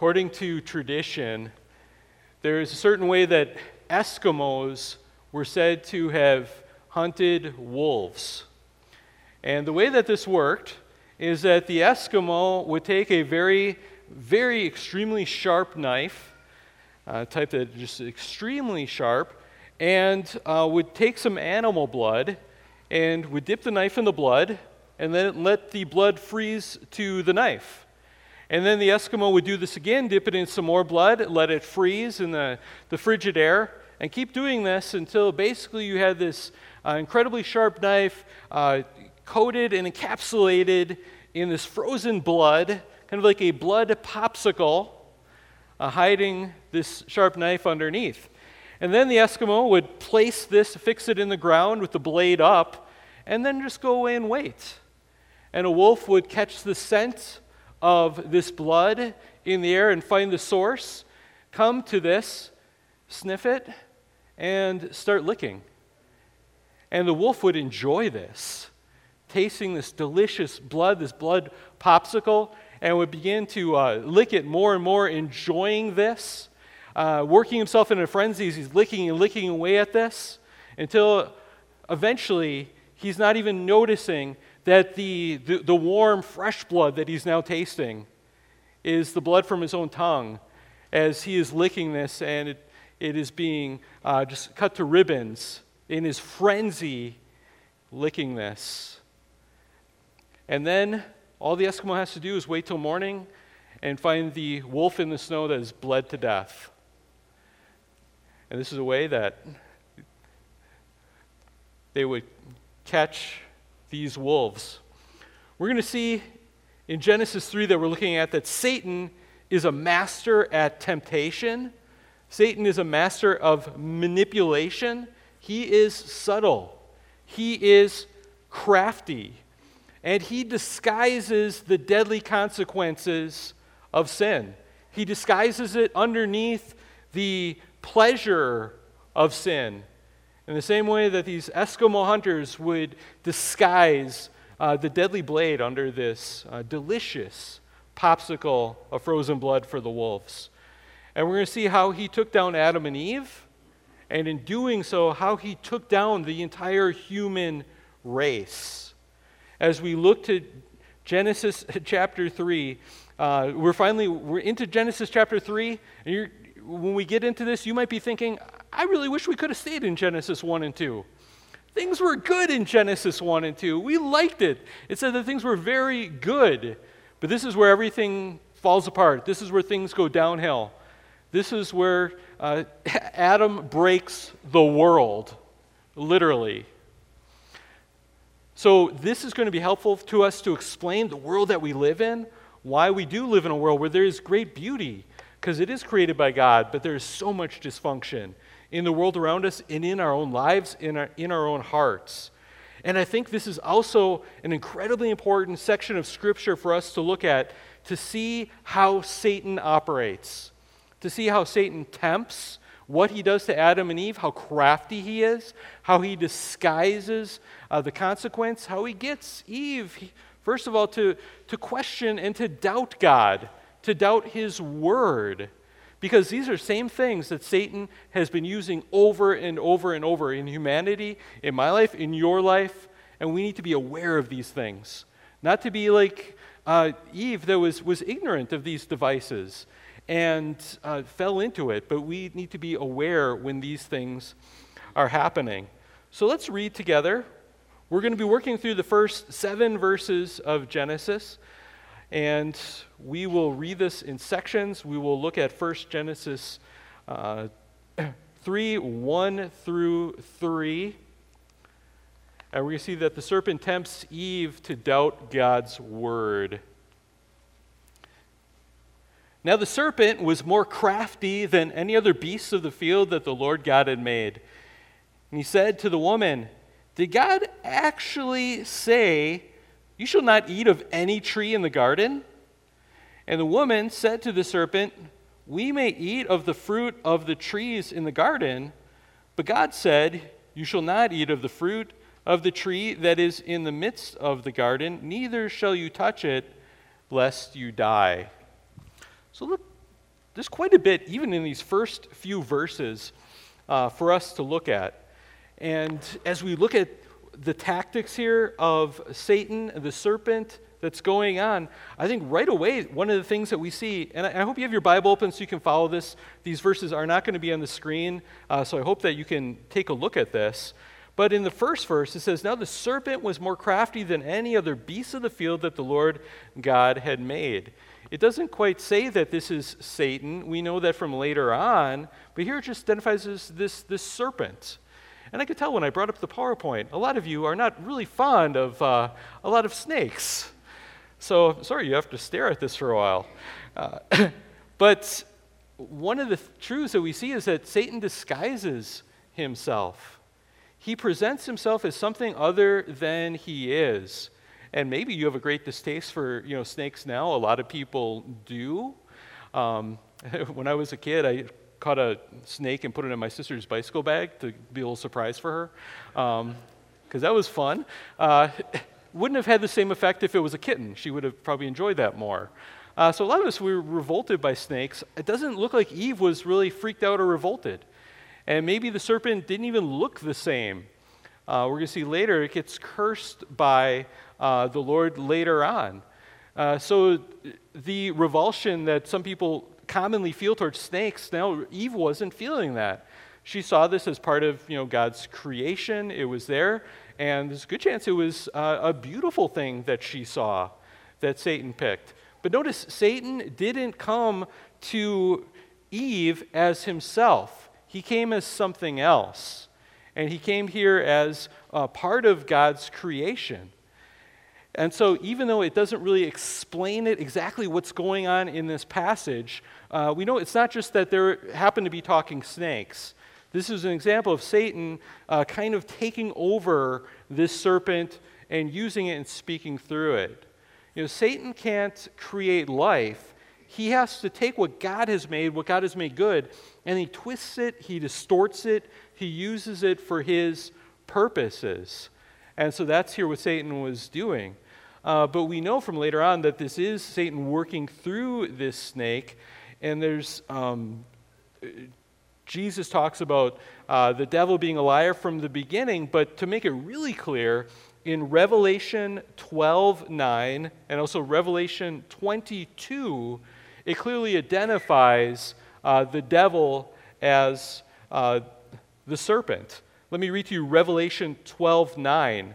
According to tradition, there is a certain way that Eskimos were said to have hunted wolves. And the way that this worked is that the Eskimo would take a very, very extremely sharp knife, uh, type that just extremely sharp, and uh, would take some animal blood and would dip the knife in the blood and then let the blood freeze to the knife. And then the Eskimo would do this again, dip it in some more blood, let it freeze in the, the frigid air, and keep doing this until basically you had this uh, incredibly sharp knife uh, coated and encapsulated in this frozen blood, kind of like a blood popsicle, uh, hiding this sharp knife underneath. And then the Eskimo would place this, fix it in the ground with the blade up, and then just go away and wait. And a wolf would catch the scent of this blood in the air and find the source, come to this, sniff it, and start licking. And the wolf would enjoy this tasting this delicious blood, this blood popsicle, and would begin to uh, lick it more and more, enjoying this, uh, working himself into a frenzy as he's licking and licking away at this until eventually he's not even noticing that the, the, the warm, fresh blood that he's now tasting is the blood from his own tongue as he is licking this and it, it is being uh, just cut to ribbons in his frenzy licking this. And then all the Eskimo has to do is wait till morning and find the wolf in the snow that has bled to death. And this is a way that they would catch these wolves. We're going to see in Genesis 3 that we're looking at that Satan is a master at temptation. Satan is a master of manipulation. He is subtle. He is crafty and he disguises the deadly consequences of sin. He disguises it underneath the pleasure of sin. In the same way that these Eskimo hunters would disguise uh, the deadly blade under this uh, delicious popsicle of frozen blood for the wolves. And we're going to see how he took down Adam and Eve, and in doing so, how he took down the entire human race as we look to Genesis chapter 3, uh, we're finally we're into Genesis chapter 3, and when we get into this, you might be thinking, I really wish we could have stayed in Genesis 1 and 2. Things were good in Genesis 1 and 2. We liked it. It said that things were very good. But this is where everything falls apart. This is where things go downhill. This is where uh, Adam breaks the world, literally. So, this is going to be helpful to us to explain the world that we live in, why we do live in a world where there is great beauty, because it is created by God, but there is so much dysfunction in the world around us and in our own lives, in our, in our own hearts. And I think this is also an incredibly important section of Scripture for us to look at to see how Satan operates, to see how Satan tempts, what he does to Adam and Eve, how crafty he is, how he disguises uh, the consequence, how he gets Eve, first of all, to, to question and to doubt God, to doubt his word. Because these are same things that Satan has been using over and over and over in humanity, in my life, in your life, and we need to be aware of these things. Not to be like uh, Eve that was, was ignorant of these devices and uh, fell into it, but we need to be aware when these things are happening. So let's read together. We're going to be working through the first seven verses of Genesis, and we will read this in sections. We will look at first Genesis uh, 3 1 through 3. And we're see that the serpent tempts Eve to doubt God's word. Now the serpent was more crafty than any other beasts of the field that the Lord God had made. And he said to the woman, Did God actually say, You shall not eat of any tree in the garden? And the woman said to the serpent, We may eat of the fruit of the trees in the garden, but God said, You shall not eat of the fruit of the tree that is in the midst of the garden, neither shall you touch it, lest you die. So look there's quite a bit, even in these first few verses, uh, for us to look at. And as we look at the tactics here of Satan, the serpent that's going on, I think right away, one of the things that we see, and I hope you have your Bible open so you can follow this. These verses are not going to be on the screen, uh, so I hope that you can take a look at this. But in the first verse, it says, Now the serpent was more crafty than any other beast of the field that the Lord God had made. It doesn't quite say that this is Satan. We know that from later on, but here it just identifies this, this serpent. And I could tell when I brought up the PowerPoint, a lot of you are not really fond of uh, a lot of snakes. So, sorry, you have to stare at this for a while. Uh, but one of the th- truths that we see is that Satan disguises himself. He presents himself as something other than he is. And maybe you have a great distaste for you know, snakes now. A lot of people do. Um, when I was a kid, I caught a snake and put it in my sister's bicycle bag to be a little surprise for her, because um, that was fun. Uh, wouldn't have had the same effect if it was a kitten. She would have probably enjoyed that more. Uh, so a lot of us we were revolted by snakes. It doesn't look like Eve was really freaked out or revolted. And maybe the serpent didn't even look the same. Uh, we're going to see later it gets cursed by uh, the Lord later on. Uh, so the revulsion that some people commonly feel towards snakes, now Eve wasn't feeling that. She saw this as part of you know, God's creation. It was there, and there's a good chance it was uh, a beautiful thing that she saw that Satan picked. But notice, Satan didn't come to Eve as himself, he came as something else. And he came here as a part of God's creation. And so, even though it doesn't really explain it exactly what's going on in this passage, uh, we know it's not just that there happen to be talking snakes. This is an example of Satan uh, kind of taking over this serpent and using it and speaking through it. You know, Satan can't create life. He has to take what God has made, what God has made good, and he twists it, he distorts it, he uses it for his purposes. And so that's here what Satan was doing. Uh, but we know from later on that this is Satan working through this snake. And there's, um, Jesus talks about uh, the devil being a liar from the beginning, but to make it really clear, in Revelation 12 9 and also Revelation 22, it clearly identifies uh, the devil as uh, the serpent. Let me read to you Revelation 12 9,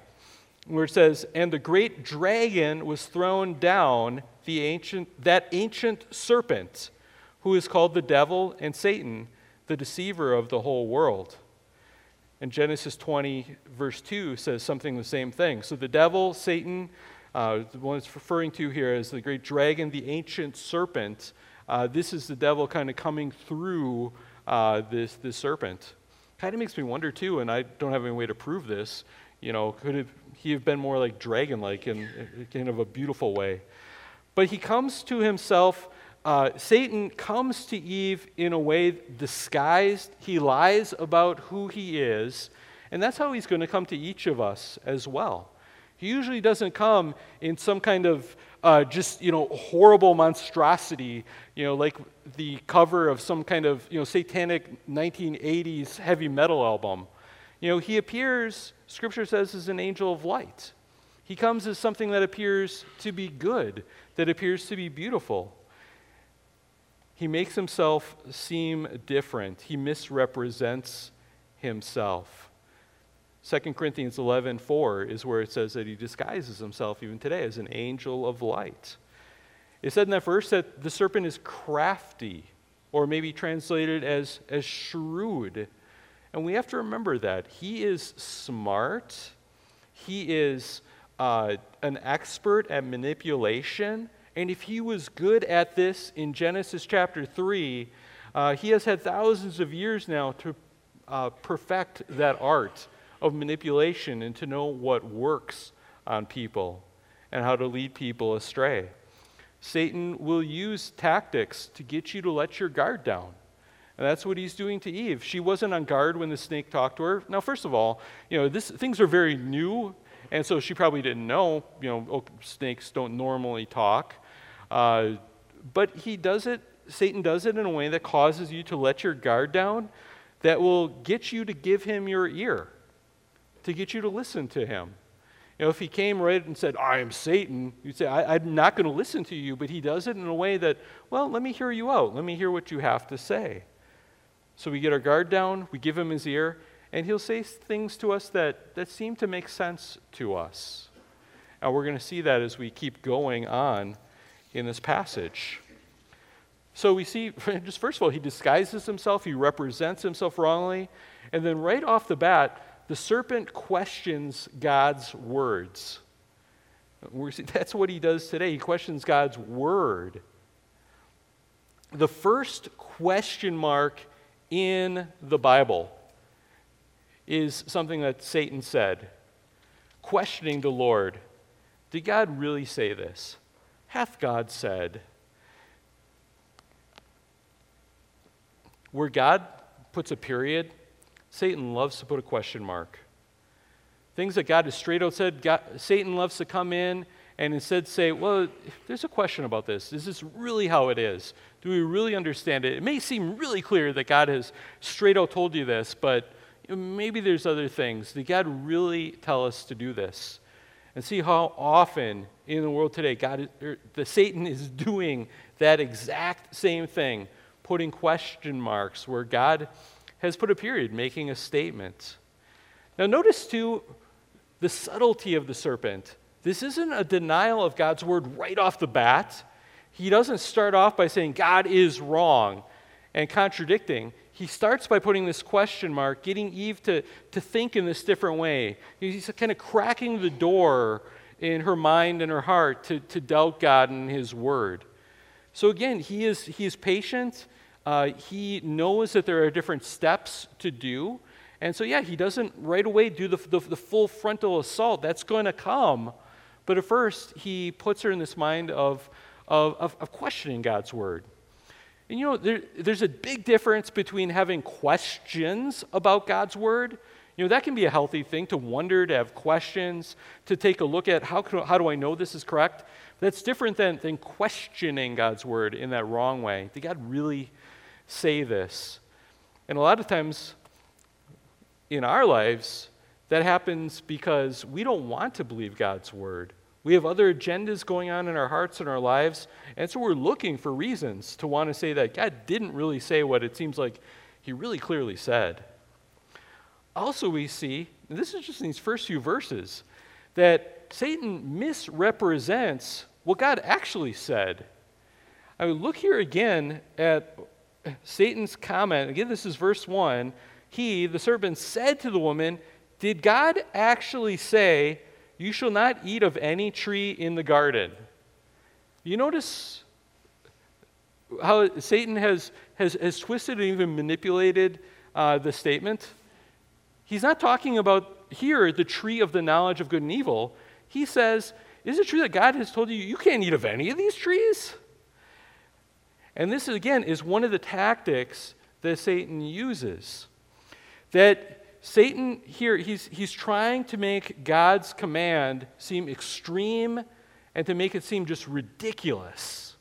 where it says, And the great dragon was thrown down, the ancient, that ancient serpent, who is called the devil and Satan, the deceiver of the whole world. And Genesis 20, verse 2 says something the same thing. So the devil, Satan, uh, the one it's referring to here is the great dragon, the ancient serpent. Uh, this is the devil kind of coming through uh, this, this serpent. Kind of makes me wonder too, and I don't have any way to prove this. You know, could he have been more like dragon-like in kind of a beautiful way? But he comes to himself. Uh, Satan comes to Eve in a way disguised. He lies about who he is, and that's how he's going to come to each of us as well. He usually doesn't come in some kind of uh, just you know horrible monstrosity, you know, like the cover of some kind of you know satanic 1980s heavy metal album. You know, he appears, Scripture says, as an angel of light. He comes as something that appears to be good, that appears to be beautiful. He makes himself seem different. He misrepresents himself. 2 Corinthians 11, 4 is where it says that he disguises himself even today as an angel of light. It said in that verse that the serpent is crafty, or maybe translated as, as shrewd. And we have to remember that. He is smart, he is uh, an expert at manipulation. And if he was good at this in Genesis chapter 3, uh, he has had thousands of years now to uh, perfect that art of manipulation and to know what works on people and how to lead people astray. Satan will use tactics to get you to let your guard down. And that's what he's doing to Eve. She wasn't on guard when the snake talked to her. Now, first of all, you know, this, things are very new, and so she probably didn't know, you know, oh, snakes don't normally talk. Uh, but he does it Satan does it in a way that causes you to let your guard down, that will get you to give him your ear, to get you to listen to him. You know, if he came right and said, I am Satan, you'd say, I, am not going to listen to you, but he does it in a way that, well, let me hear you out. Let me hear what you have to say. So we get our guard down, we give him his ear, and he'll say things to us that, that seem to make sense to us. And we're going to see that as we keep going on in this passage. So we see, just first of all, he disguises himself, he represents himself wrongly, and then right off the bat, the serpent questions God's words. That's what he does today. He questions God's word. The first question mark in the Bible is something that Satan said, questioning the Lord. Did God really say this? Hath God said? Where God puts a period, Satan loves to put a question mark. Things that God has straight out said, God, Satan loves to come in and instead say, Well, there's a question about this. Is this really how it is? Do we really understand it? It may seem really clear that God has straight out told you this, but maybe there's other things. Did God really tell us to do this? And see how often in the world today, God er, the Satan is doing that exact same thing, putting question marks where God has put a period, making a statement. Now, notice too the subtlety of the serpent. This isn't a denial of God's word right off the bat. He doesn't start off by saying God is wrong and contradicting. He starts by putting this question mark, getting Eve to, to think in this different way. He's kind of cracking the door in her mind and her heart to, to doubt God and His word. So again, he is, he is patient. Uh, he knows that there are different steps to do. And so, yeah, he doesn't right away do the, the, the full frontal assault. That's going to come. But at first, he puts her in this mind of, of, of, of questioning God's word. And you know, there, there's a big difference between having questions about God's word. You know, that can be a healthy thing to wonder, to have questions, to take a look at how, can, how do I know this is correct. That's different than, than questioning God's word in that wrong way. Did God really say this. And a lot of times in our lives, that happens because we don't want to believe God's word. We have other agendas going on in our hearts and our lives, and so we're looking for reasons to want to say that God didn't really say what it seems like He really clearly said. Also, we see, this is just in these first few verses, that Satan misrepresents what God actually said. I would look here again at Satan's comment, again, this is verse 1. He, the serpent, said to the woman, Did God actually say, You shall not eat of any tree in the garden? You notice how Satan has, has, has twisted and even manipulated uh, the statement? He's not talking about here the tree of the knowledge of good and evil. He says, Is it true that God has told you you can't eat of any of these trees? And this, again, is one of the tactics that Satan uses. That Satan here, he's, he's trying to make God's command seem extreme and to make it seem just ridiculous.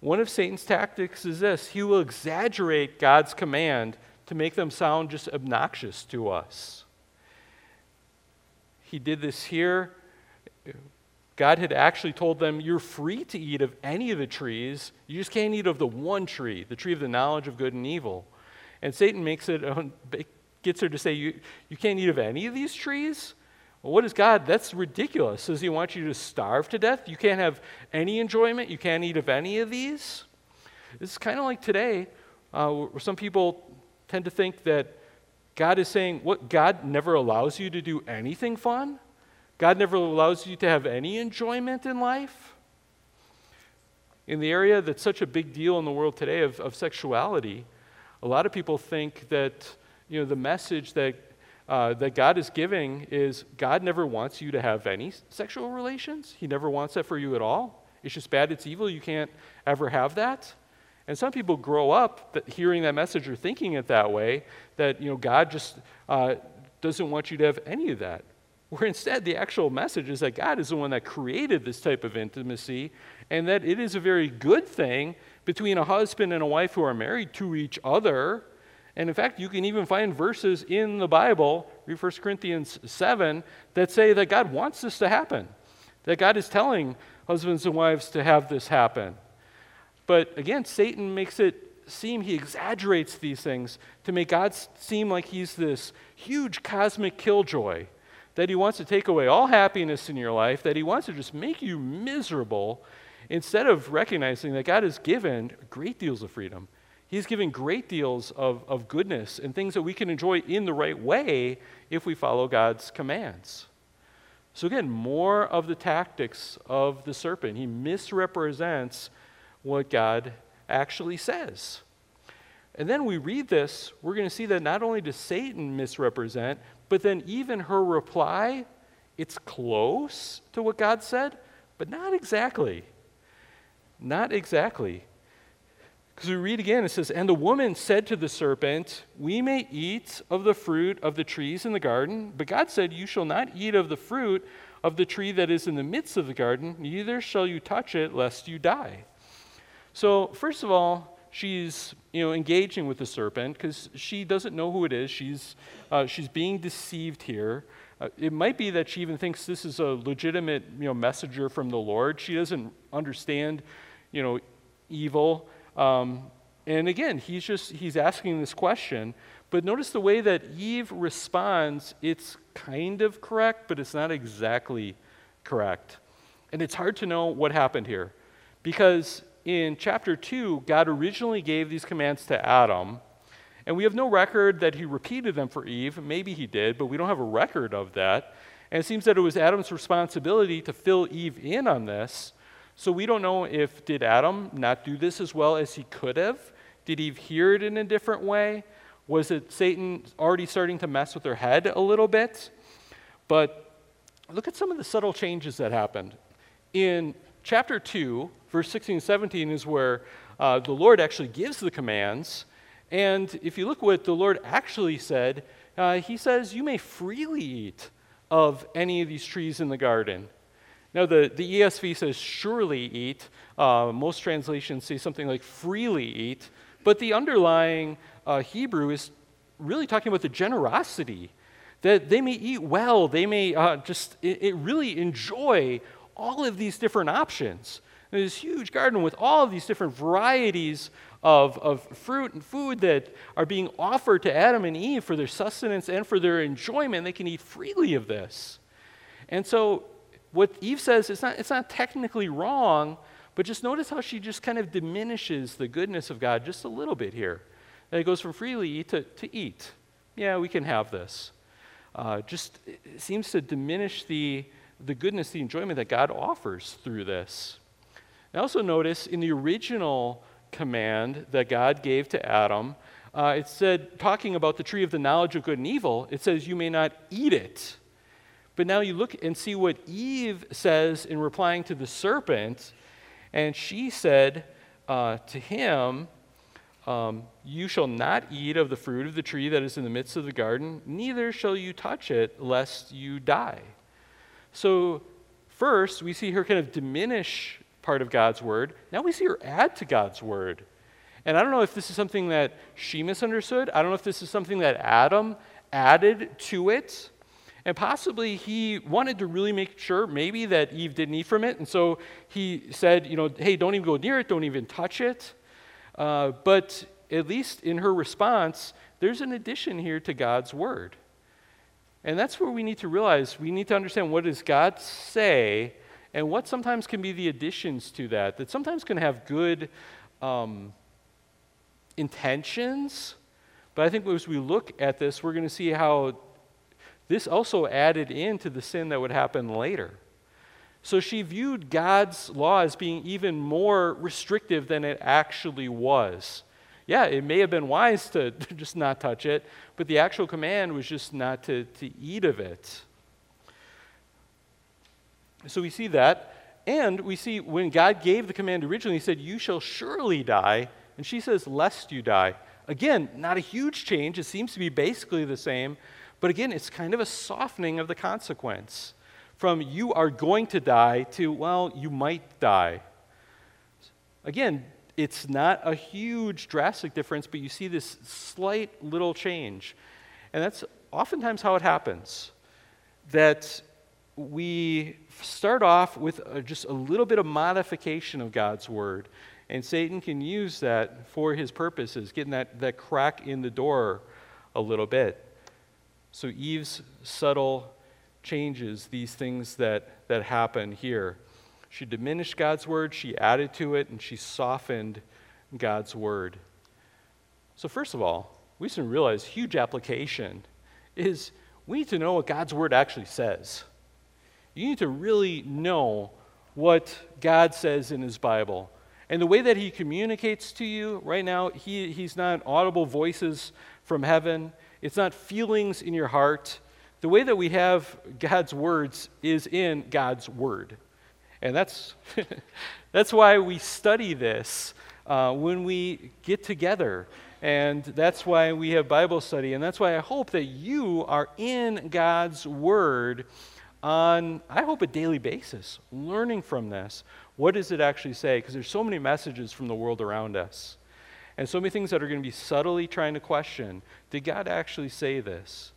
One of Satan's tactics is this he will exaggerate God's command to make them sound just obnoxious to us. He did this here God had actually told them, You're free to eat of any of the trees. You just can't eat of the one tree, the tree of the knowledge of good and evil. And Satan makes it, gets her to say, You, you can't eat of any of these trees? Well, what is God? That's ridiculous. Does he want you to starve to death? You can't have any enjoyment? You can't eat of any of these? It's kind of like today, uh, where some people tend to think that God is saying, What? God never allows you to do anything fun? God never allows you to have any enjoyment in life. In the area that's such a big deal in the world today of, of sexuality, a lot of people think that you know, the message that, uh, that God is giving is God never wants you to have any sexual relations. He never wants that for you at all. It's just bad, it's evil, you can't ever have that. And some people grow up that hearing that message or thinking it that way, that you know, God just uh, doesn't want you to have any of that. Where instead, the actual message is that God is the one that created this type of intimacy and that it is a very good thing, between a husband and a wife who are married to each other. And in fact, you can even find verses in the Bible, read 1 Corinthians 7, that say that God wants this to happen, that God is telling husbands and wives to have this happen. But again, Satan makes it seem, he exaggerates these things to make God seem like he's this huge cosmic killjoy, that he wants to take away all happiness in your life, that he wants to just make you miserable, instead of recognizing that God has given great deals of freedom. He's given great deals of, of goodness and things that we can enjoy in the right way if we follow God's commands. So, again, more of the tactics of the serpent. He misrepresents what God actually says. And then we read this, we're going to see that not only does Satan misrepresent, but then even her reply, it's close to what God said, but not exactly. Not exactly. Because we read again, it says, And the woman said to the serpent, We may eat of the fruit of the trees in the garden, but God said, You shall not eat of the fruit of the tree that is in the midst of the garden, neither shall you touch it, lest you die. So, first of all, she's you know, engaging with the serpent because she doesn't know who it is. She's, uh, she's being deceived here. Uh, it might be that she even thinks this is a legitimate you know, messenger from the Lord. She doesn't understand you know, evil. Um, and again, he's just he's asking this question. But notice the way that Eve responds, it's kind of correct, but it's not exactly correct. And it's hard to know what happened here. Because in chapter 2, God originally gave these commands to Adam, and we have no record that he repeated them for Eve. Maybe he did, but we don't have a record of that. And it seems that it was Adam's responsibility to fill Eve in on this. So we don't know if did Adam not do this as well as he could have? Did Eve hear it in a different way? Was it Satan already starting to mess with her head a little bit? But look at some of the subtle changes that happened. In chapter 2, verse 16 and 17 is where uh, the Lord actually gives the commands. And if you look what the Lord actually said, uh, He says, You may freely eat of any of these trees in the garden. Now, the, the ESV says, Surely eat. Uh, most translations say something like freely eat. But the underlying uh, Hebrew is really talking about the generosity that they may eat well, they may uh, just it, it really enjoy all of these different options. There's this huge garden with all of these different varieties of, of fruit and food that are being offered to Adam and Eve for their sustenance and for their enjoyment. They can eat freely of this. And so, what Eve says, it's not, it's not technically wrong, but just notice how she just kind of diminishes the goodness of God just a little bit here. It goes from freely to, to eat. Yeah, we can have this. Uh, just seems to diminish the, the goodness, the enjoyment that God offers through this. I also notice in the original command that God gave to Adam, uh, it said, talking about the tree of the knowledge of good and evil, it says, You may not eat it. But now you look and see what Eve says in replying to the serpent, and she said uh, to him, um, You shall not eat of the fruit of the tree that is in the midst of the garden, neither shall you touch it, lest you die. So, first, we see her kind of diminish part of God's word. Now we see her add to God's word. And I don't know if this is something that she misunderstood. I don't know if this is something that Adam added to it. And possibly he wanted to really make sure maybe that Eve didn't eat from it. And so he said, you know, hey, don't even go near it, don't even touch it. Uh, but at least in her response, there's an addition here to God's word. And that's where we need to realize we need to understand what does God say and what sometimes can be the additions to that, that sometimes can have good um, intentions. But I think as we look at this, we're going to see how this also added into the sin that would happen later. So she viewed God's law as being even more restrictive than it actually was. Yeah, it may have been wise to just not touch it, but the actual command was just not to, to eat of it. So we see that. And we see when God gave the command originally, He said, You shall surely die. And she says, Lest you die. Again, not a huge change. It seems to be basically the same. But again, it's kind of a softening of the consequence from you are going to die to, well, you might die. Again, it's not a huge, drastic difference, but you see this slight little change. And that's oftentimes how it happens. That we start off with a, just a little bit of modification of God's word, and Satan can use that for his purposes, getting that, that crack in the door a little bit. So Eve's subtle changes, these things that, that happen here. She diminished God's word, she added to it, and she softened God's word. So, first of all, we should realize huge application is we need to know what God's word actually says. You need to really know what God says in his Bible. And the way that he communicates to you right now, he, he's not audible voices from heaven, it's not feelings in your heart. The way that we have God's words is in God's word. And that's, that's why we study this uh, when we get together. And that's why we have Bible study. And that's why I hope that you are in God's Word on, I hope, a daily basis, learning from this. What does it actually say? Because there's so many messages from the world around us. And so many things that are going to be subtly trying to question did God actually say this?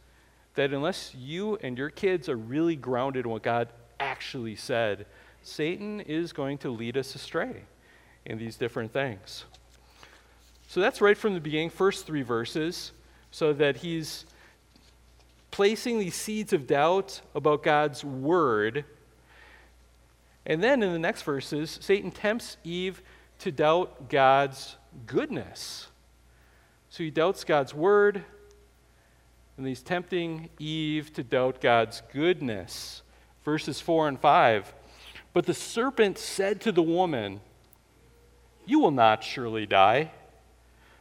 That unless you and your kids are really grounded in what God actually said, Satan is going to lead us astray in these different things. So that's right from the beginning, first three verses, so that he's placing these seeds of doubt about God's word. And then in the next verses, Satan tempts Eve to doubt God's goodness. So he doubts God's word, and he's tempting Eve to doubt God's goodness. Verses 4 and 5. But the serpent said to the woman, You will not surely die.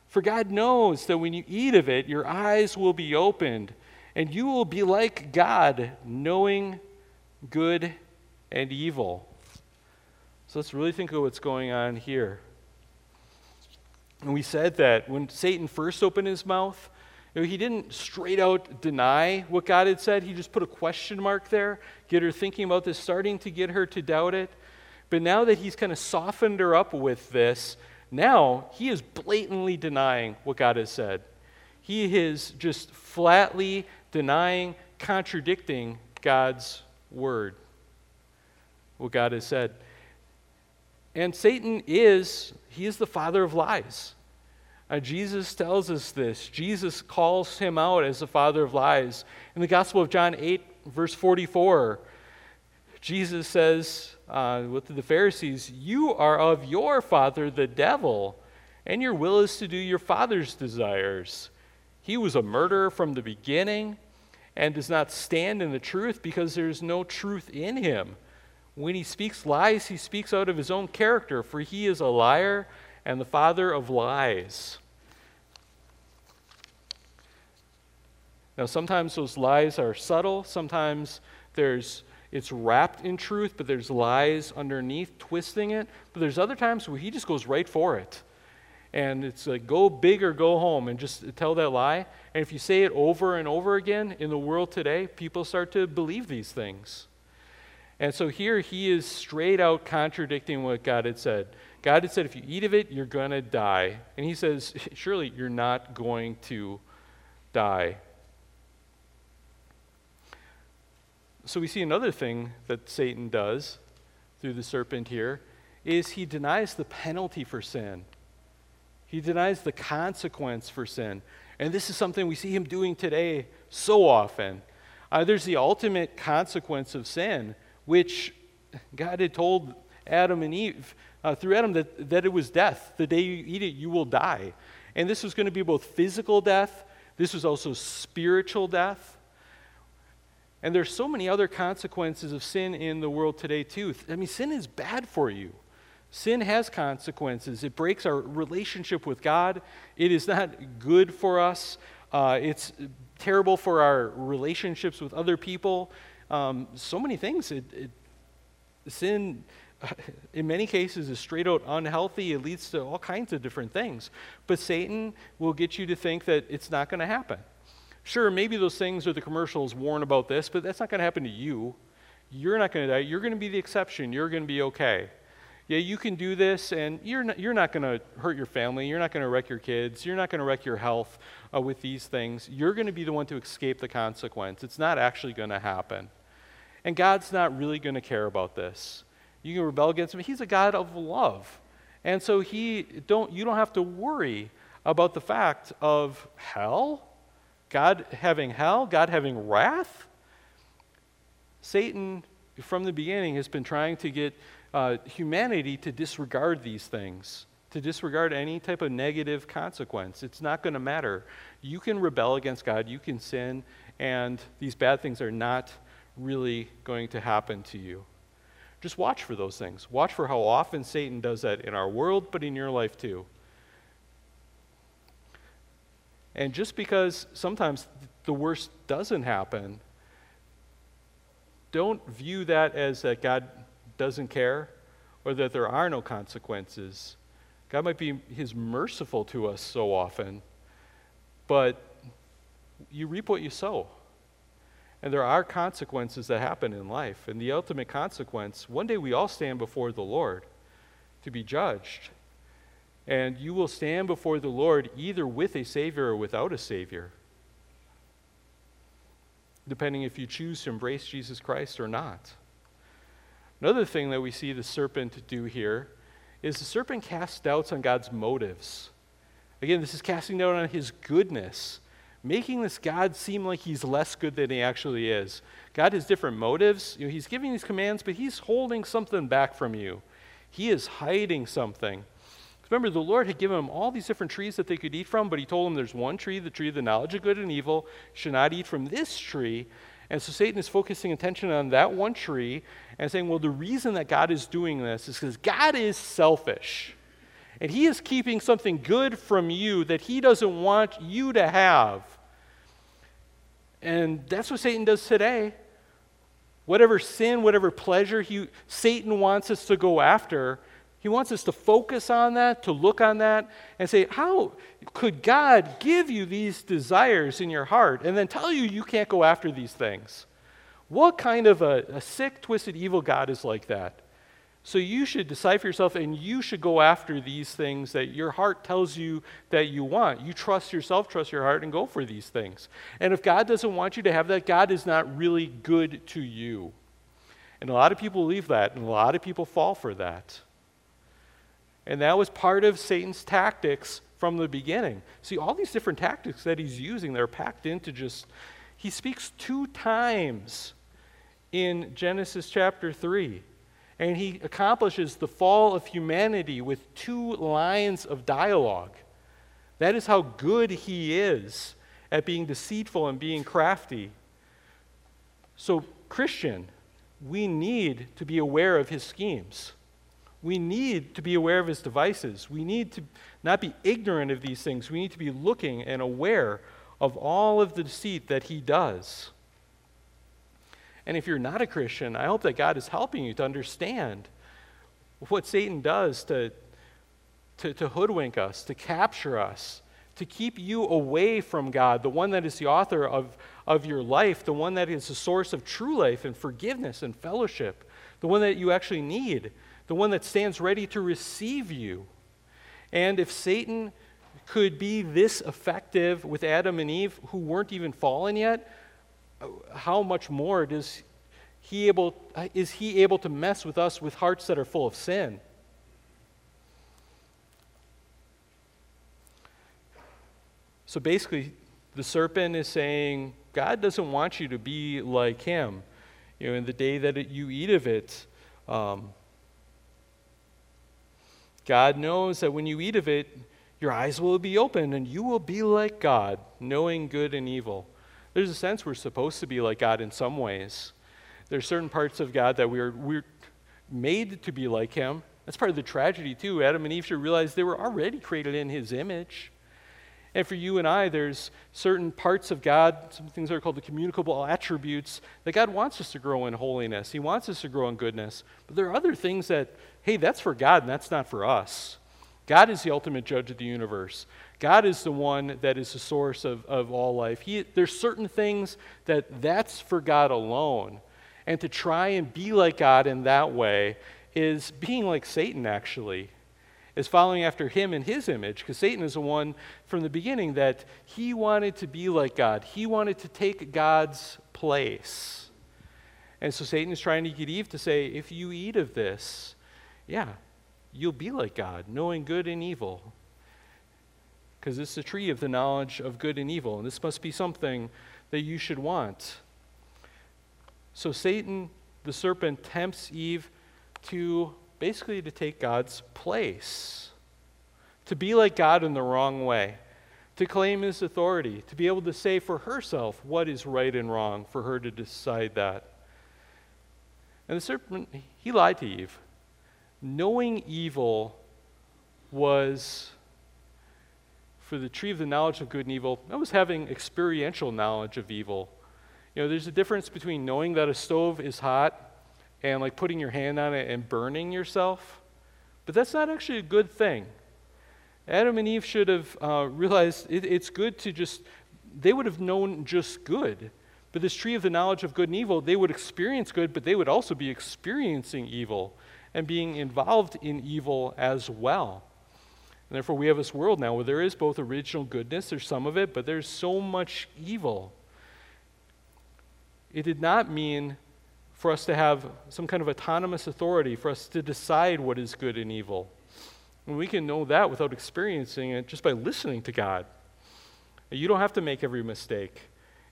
For God knows that when you eat of it, your eyes will be opened, and you will be like God, knowing good and evil. So let's really think of what's going on here. And we said that when Satan first opened his mouth, you know, he didn't straight out deny what God had said. He just put a question mark there, get her thinking about this, starting to get her to doubt it. But now that he's kind of softened her up with this, now he is blatantly denying what God has said. He is just flatly denying, contradicting God's word, what God has said. And Satan is, he is the father of lies. Jesus tells us this. Jesus calls him out as the father of lies. In the Gospel of John 8, verse 44, Jesus says uh, with the Pharisees, You are of your father, the devil, and your will is to do your father's desires. He was a murderer from the beginning and does not stand in the truth because there is no truth in him. When he speaks lies, he speaks out of his own character, for he is a liar and the father of lies. Now, sometimes those lies are subtle, sometimes there's it's wrapped in truth, but there's lies underneath twisting it. But there's other times where he just goes right for it. And it's like, go big or go home and just tell that lie. And if you say it over and over again in the world today, people start to believe these things. And so here he is straight out contradicting what God had said. God had said, if you eat of it, you're going to die. And he says, surely you're not going to die. So we see another thing that Satan does through the serpent here is he denies the penalty for sin. He denies the consequence for sin. And this is something we see him doing today so often. Uh, there's the ultimate consequence of sin, which God had told Adam and Eve uh, through Adam that, that it was death. The day you eat it, you will die. And this was going to be both physical death, this was also spiritual death. And there's so many other consequences of sin in the world today, too. I mean, sin is bad for you. Sin has consequences. It breaks our relationship with God. It is not good for us. Uh, it's terrible for our relationships with other people. Um, so many things. It, it, sin in many cases is straight out unhealthy. It leads to all kinds of different things. But Satan will get you to think that it's not going to happen. Sure, maybe those things or the commercials warn about this, but that's not going to happen to you. You're not going to die. You're going to be the exception. You're going to be okay. yeah, you can do this, and you're not, you're not going to hurt your family. You're not going to wreck your kids. You're not going to wreck your health uh, with these things. You're going to be the one to escape the consequence. It's not actually going to happen. And God's not really going to care about this. You can rebel against him. He's a God of love. And so he don't, you don't have to worry about the fact of hell, God having hell, God having wrath. Satan, from the beginning, has been trying to get uh, humanity to disregard these things, to disregard any type of negative consequence. It's not going to matter. You can rebel against God, you can sin, and these bad things are not really going to happen to you. Just watch for those things. Watch for how often Satan does that in our world, but in your life too. And just because sometimes the worst doesn't happen, don't view that as that God doesn't care or that there are no consequences. God might be He's merciful to us so often, but you reap what you sow. And there are consequences that happen in life. And the ultimate consequence, one day we all stand before the Lord to be judged. And you will stand before the Lord either with a Savior or without a Savior, depending if you choose to embrace Jesus Christ or not. Another thing that we see the serpent do here is the serpent casts doubts on God's motives. Again, this is casting doubt on his goodness, making this God seem like he's less good than he actually is. God has different motives. You know, he's giving these commands, but he's holding something back from you. He is hiding something. Remember, the Lord had given them all these different trees that they could eat from, but He told them there's one tree, the tree of the knowledge of good and evil, should not eat from this tree. And so Satan is focusing attention on that one tree and saying, well, the reason that God is doing this is because God is selfish. And He is keeping something good from you that He doesn't want you to have. And that's what Satan does today. Whatever sin, whatever pleasure he, Satan wants us to go after, he wants us to focus on that, to look on that, and say, How could God give you these desires in your heart and then tell you you can't go after these things? What kind of a, a sick, twisted, evil God is like that? So you should decipher yourself and you should go after these things that your heart tells you that you want. You trust yourself, trust your heart, and go for these things. And if God doesn't want you to have that, God is not really good to you. And a lot of people believe that, and a lot of people fall for that. And that was part of Satan's tactics from the beginning. See, all these different tactics that he's using, they're packed into just, he speaks two times in Genesis chapter 3. And he accomplishes the fall of humanity with two lines of dialogue. That is how good he is at being deceitful and being crafty. So, Christian, we need to be aware of his schemes we need to be aware of his devices. We need to not be ignorant of these things. We need to be looking and aware of all of the deceit that he does. And if you're not a Christian, I hope that God is helping you to understand what Satan does to, to, to hoodwink us, to capture us, to keep you away from God, the one that is the author of, of your life, the one that is the source of true life and forgiveness and fellowship, the one that you actually need the one that stands ready to receive you. And if Satan could be this effective with Adam and Eve who weren't even fallen yet, how much more does he able, is he able to mess with us with hearts that are full of sin? So basically, the serpent is saying, God doesn't want you to be like him. You know, in the day that it, you eat of it, um, God knows that when you eat of it, your eyes will be open and you will be like God, knowing good and evil. There's a sense we're supposed to be like God in some ways. There's certain parts of God that we're, we're made to be like Him. That's part of the tragedy, too. Adam and Eve should realize they were already created in His image. And for you and I, there's certain parts of God, some things that are called the communicable attributes, that God wants us to grow in holiness. He wants us to grow in goodness. But there are other things that, hey, that's for God and that's not for us. God is the ultimate judge of the universe. God is the one that is the source of, of all life. He, there's certain things that that's for God alone. And to try and be like God in that way is being like Satan, actually, is following after him in his image, because Satan is the one from the beginning that he wanted to be like God. He wanted to take God's place. And so Satan is trying to get Eve to say, if you eat of this, yeah, you'll be like God, knowing good and evil. Because it's the tree of the knowledge of good and evil, and this must be something that you should want. So Satan, the serpent, tempts Eve to basically to take God's place, to be like God in the wrong way, to claim his authority, to be able to say for herself what is right and wrong, for her to decide that. And the serpent, he lied to Eve. Knowing evil was, for the tree of the knowledge of good and evil, that was having experiential knowledge of evil. You know, there's a difference between knowing that a stove is hot and like putting your hand on it and burning yourself, but that's not actually a good thing. Adam and Eve should have uh, realized it, it's good to just, they would have known just good. But this tree of the knowledge of good and evil, they would experience good, but they would also be experiencing evil and being involved in evil as well. And therefore, we have this world now where there is both original goodness, there's some of it, but there's so much evil. It did not mean for us to have some kind of autonomous authority, for us to decide what is good and evil. And we can know that without experiencing it just by listening to God. You don't have to make every mistake.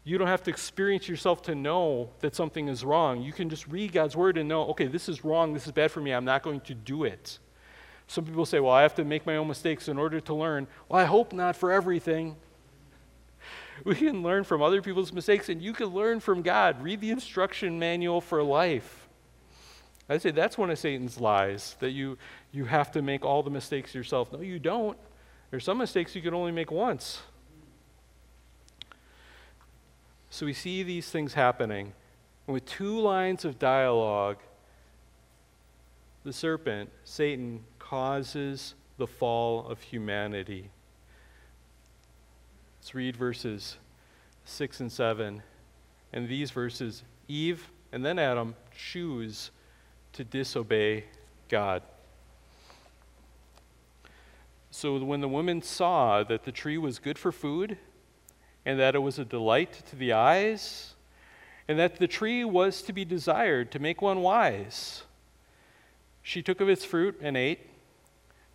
You don't have to experience yourself to know that something is wrong. You can just read God's word and know, okay, this is wrong, this is bad for me, I'm not going to do it. Some people say, well, I have to make my own mistakes in order to learn. Well, I hope not for everything. We can learn from other people's mistakes, and you can learn from God. Read the instruction manual for life. I say that's one of Satan's lies, that you, you have to make all the mistakes yourself. No, you don't. There's some mistakes you can only make once. So we see these things happening. And with two lines of dialogue, the serpent, Satan, causes the fall of humanity. Let's read verses 6 and 7. And these verses, Eve and then Adam choose to disobey God. So when the woman saw that the tree was good for food, and that it was a delight to the eyes, and that the tree was to be desired to make one wise. She took of its fruit and ate,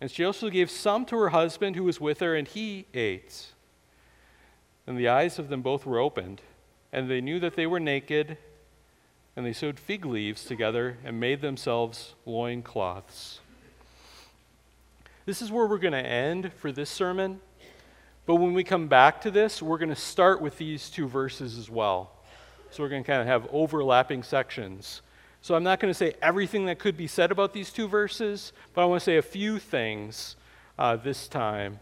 and she also gave some to her husband who was with her, and he ate. And the eyes of them both were opened, and they knew that they were naked, and they sewed fig leaves together and made themselves loincloths. This is where we're going to end for this sermon. But when we come back to this, we're going to start with these two verses as well. So we're going to kind of have overlapping sections. So I'm not going to say everything that could be said about these two verses, but I want to say a few things uh, this time.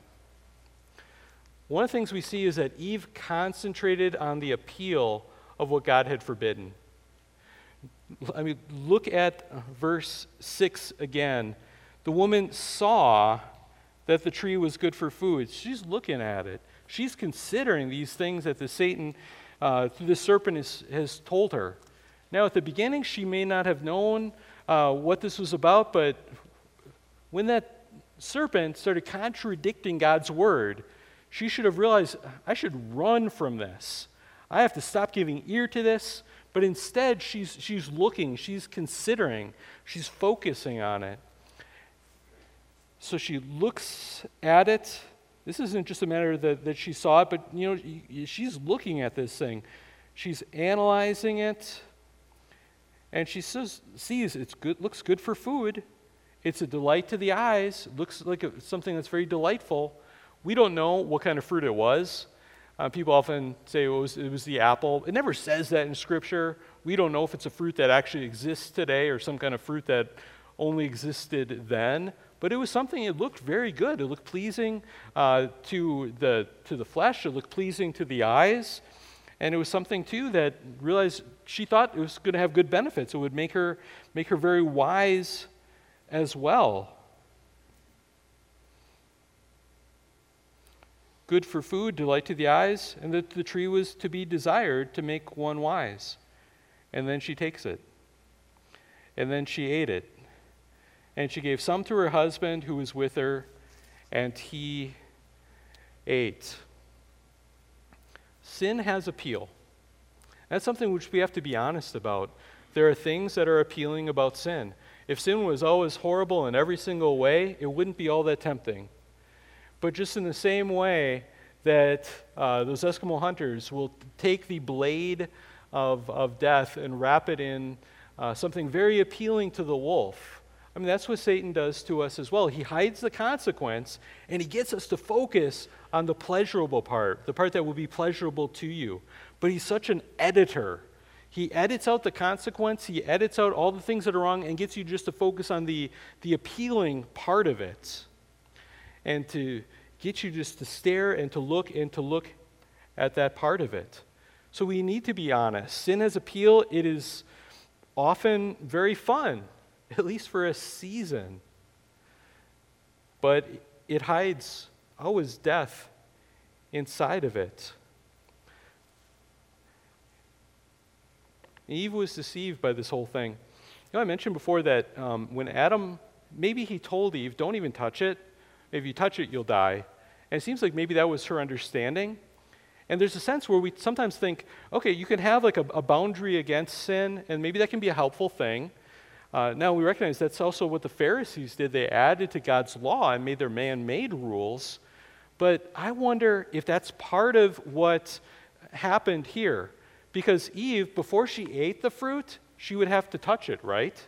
One of the things we see is that Eve concentrated on the appeal of what God had forbidden. I mean, look at verse 6 again. The woman saw that the tree was good for food. She's looking at it. She's considering these things that the Satan, uh, the serpent, is, has told her. Now, at the beginning, she may not have known uh, what this was about, but when that serpent started contradicting God's word, she should have realized, I should run from this. I have to stop giving ear to this. But instead, she's, she's looking, she's considering, she's focusing on it. So she looks at it. This isn't just a matter that, that she saw it, but you know, she's looking at this thing. She's analyzing it. And she says, sees it's good, looks good for food. It's a delight to the eyes. Looks like a, something that's very delightful. We don't know what kind of fruit it was. Uh, people often say it was, it was the apple. It never says that in Scripture. We don't know if it's a fruit that actually exists today or some kind of fruit that only existed then but it was something it looked very good it looked pleasing uh, to, the, to the flesh it looked pleasing to the eyes and it was something too that realized she thought it was going to have good benefits it would make her make her very wise as well good for food delight to the eyes and that the tree was to be desired to make one wise and then she takes it and then she ate it and she gave some to her husband who was with her, and he ate. Sin has appeal. That's something which we have to be honest about. There are things that are appealing about sin. If sin was always horrible in every single way, it wouldn't be all that tempting. But just in the same way that uh, those Eskimo hunters will take the blade of, of death and wrap it in uh, something very appealing to the wolf. I mean, that's what Satan does to us as well. He hides the consequence and he gets us to focus on the pleasurable part, the part that will be pleasurable to you. But he's such an editor. He edits out the consequence, he edits out all the things that are wrong, and gets you just to focus on the, the appealing part of it. And to get you just to stare and to look and to look at that part of it. So we need to be honest. Sin has appeal, it is often very fun, at least for a season. But it hides always death inside of it. Eve was deceived by this whole thing. You know, I mentioned before that um, when Adam, maybe he told Eve, don't even touch it. If you touch it, you'll die. And it seems like maybe that was her understanding. And there's a sense where we sometimes think, okay, you can have like a, a boundary against sin, and maybe that can be a helpful thing. Uh, now we recognize that's also what the Pharisees did. They added to God's law and made their man made rules. But I wonder if that's part of what happened here. Because Eve, before she ate the fruit, she would have to touch it, right?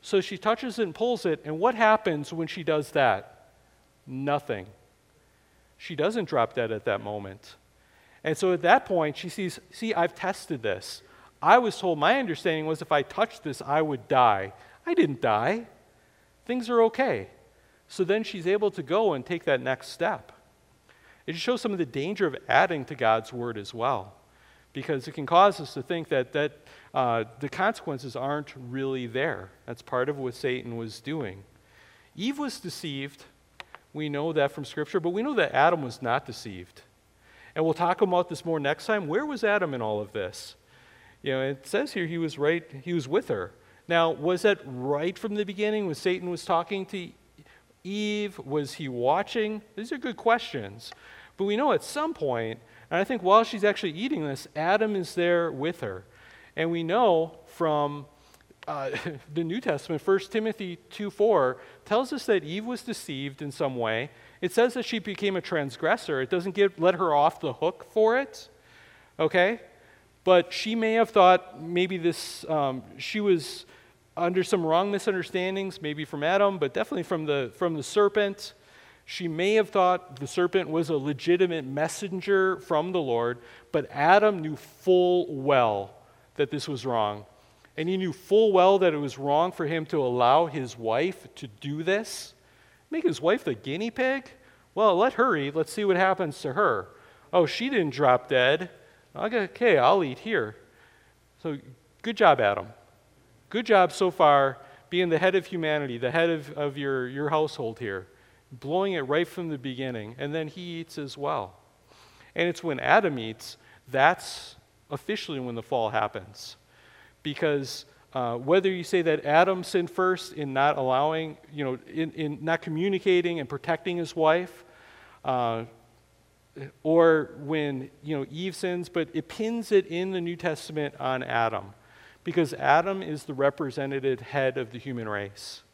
So she touches it and pulls it, and what happens when she does that? Nothing. She doesn't drop dead at that moment. And so at that point, she sees, see, I've tested this. I was told, my understanding was if I touched this, I would die. I didn't die. Things are okay. So then she's able to go and take that next step. It shows some of the danger of adding to God's word as well because it can cause us to think that, that uh, the consequences aren't really there. That's part of what Satan was doing. Eve was deceived. We know that from Scripture, but we know that Adam was not deceived. And we'll talk about this more next time. Where was Adam in all of this? You know, it says here he was right, he was with her. Now, was that right from the beginning when Satan was talking to Eve? Was he watching? These are good questions. But we know at some point and I think while she's actually eating this, Adam is there with her. And we know from uh, the New Testament, 1 Timothy 2 4, tells us that Eve was deceived in some way. It says that she became a transgressor. It doesn't get, let her off the hook for it. Okay? But she may have thought maybe this, um, she was under some wrong misunderstandings, maybe from Adam, but definitely from the, from the serpent. She may have thought the serpent was a legitimate messenger from the Lord, but Adam knew full well that this was wrong. And he knew full well that it was wrong for him to allow his wife to do this. Make his wife the guinea pig? Well, let her eat. Let's see what happens to her. Oh, she didn't drop dead. Okay, I'll eat here. So, good job, Adam. Good job so far being the head of humanity, the head of, of your, your household here blowing it right from the beginning, and then he eats as well. And it's when Adam eats, that's officially when the fall happens. Because uh, whether you say that Adam sinned first in not allowing, you know, in, in not communicating and protecting his wife, uh, or when, you know, Eve sins, but it pins it in the New Testament on Adam. Because Adam is the representative head of the human race.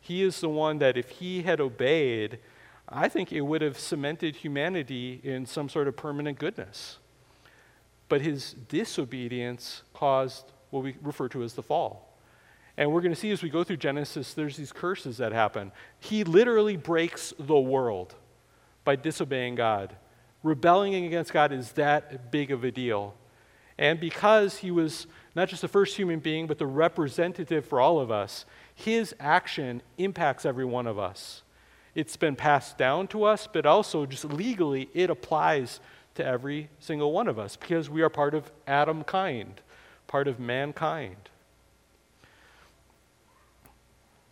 He is the one that, if he had obeyed, I think it would have cemented humanity in some sort of permanent goodness. But his disobedience caused what we refer to as the fall. And we're going to see as we go through Genesis, there's these curses that happen. He literally breaks the world by disobeying God. Rebelling against God is that big of a deal. And because he was not just the first human being, but the representative for all of us, his action impacts every one of us. It's been passed down to us, but also just legally, it applies to every single one of us because we are part of Adam kind, part of mankind.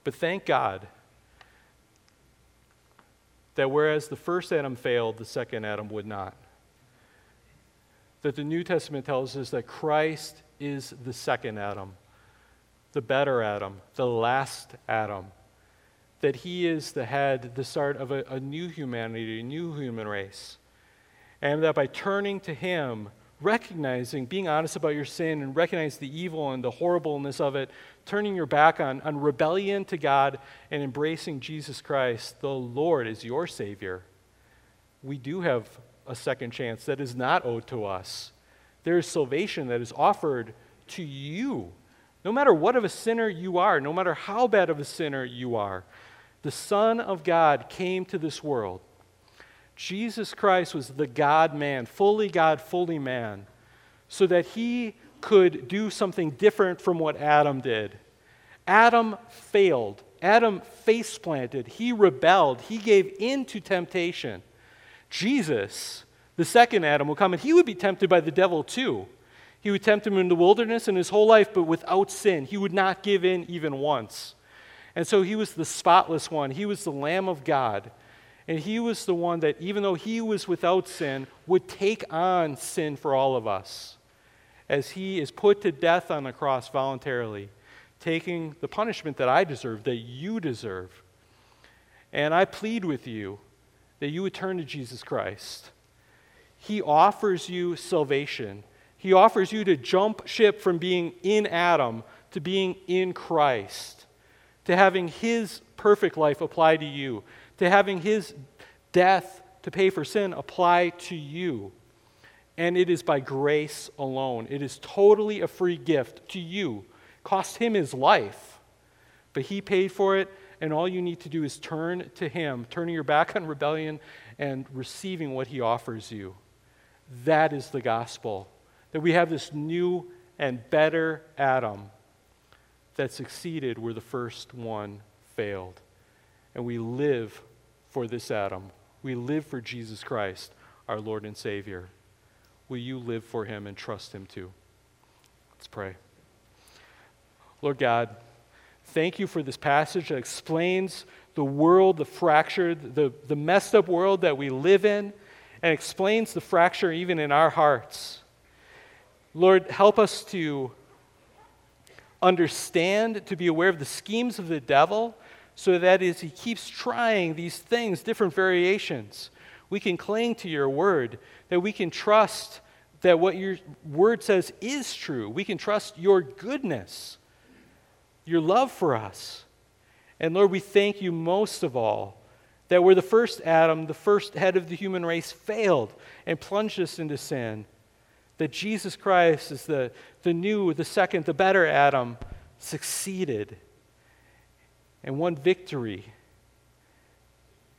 But thank God that whereas the first Adam failed, the second Adam would not. That the New Testament tells us that Christ is the second Adam the better Adam, the last Adam. that He is the head, the start of a, a new humanity, a new human race. And that by turning to Him, recognizing, being honest about your sin and recognize the evil and the horribleness of it, turning your back on, on rebellion to God and embracing Jesus Christ, the Lord, is your Savior, we do have a second chance that is not owed to us. There is salvation that is offered to you. No matter what of a sinner you are, no matter how bad of a sinner you are, the Son of God came to this world. Jesus Christ was the God man, fully God, fully man, so that he could do something different from what Adam did. Adam failed. Adam face planted. He rebelled. He gave in to temptation. Jesus, the second Adam, will come and he would be tempted by the devil too. He would tempt him in the wilderness in his whole life, but without sin. He would not give in even once. And so he was the spotless one. He was the Lamb of God. And he was the one that, even though he was without sin, would take on sin for all of us as he is put to death on the cross voluntarily, taking the punishment that I deserve, that you deserve. And I plead with you that you would turn to Jesus Christ. He offers you salvation. He offers you to jump ship from being in Adam to being in Christ, to having his perfect life apply to you, to having his death to pay for sin apply to you. And it is by grace alone. It is totally a free gift to you. Cost him his life, but he paid for it and all you need to do is turn to Him, turning your back on rebellion and receiving what He offers you. That is the gospel. That we have this new and better Adam that succeeded where the first one failed. And we live for this Adam. We live for Jesus Christ, our Lord and Savior. Will you live for Him and trust Him too? Let's pray. Lord God, Thank you for this passage that explains the world, the fractured, the, the messed up world that we live in, and explains the fracture even in our hearts. Lord, help us to understand, to be aware of the schemes of the devil, so that is, he keeps trying these things, different variations, we can cling to your word, that we can trust that what your word says is true. We can trust your goodness your love for us. And Lord, we thank you most of all that where the first Adam, the first head of the human race, failed and plunged us into sin, that Jesus Christ is the, the new, the second, the better Adam, succeeded and won victory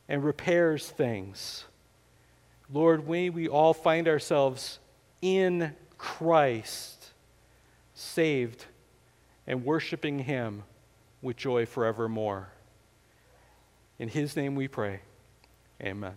and repairs things. Lord, may we all find ourselves in Christ, saved and worshiping Him with joy forevermore. In His name we pray. Amen.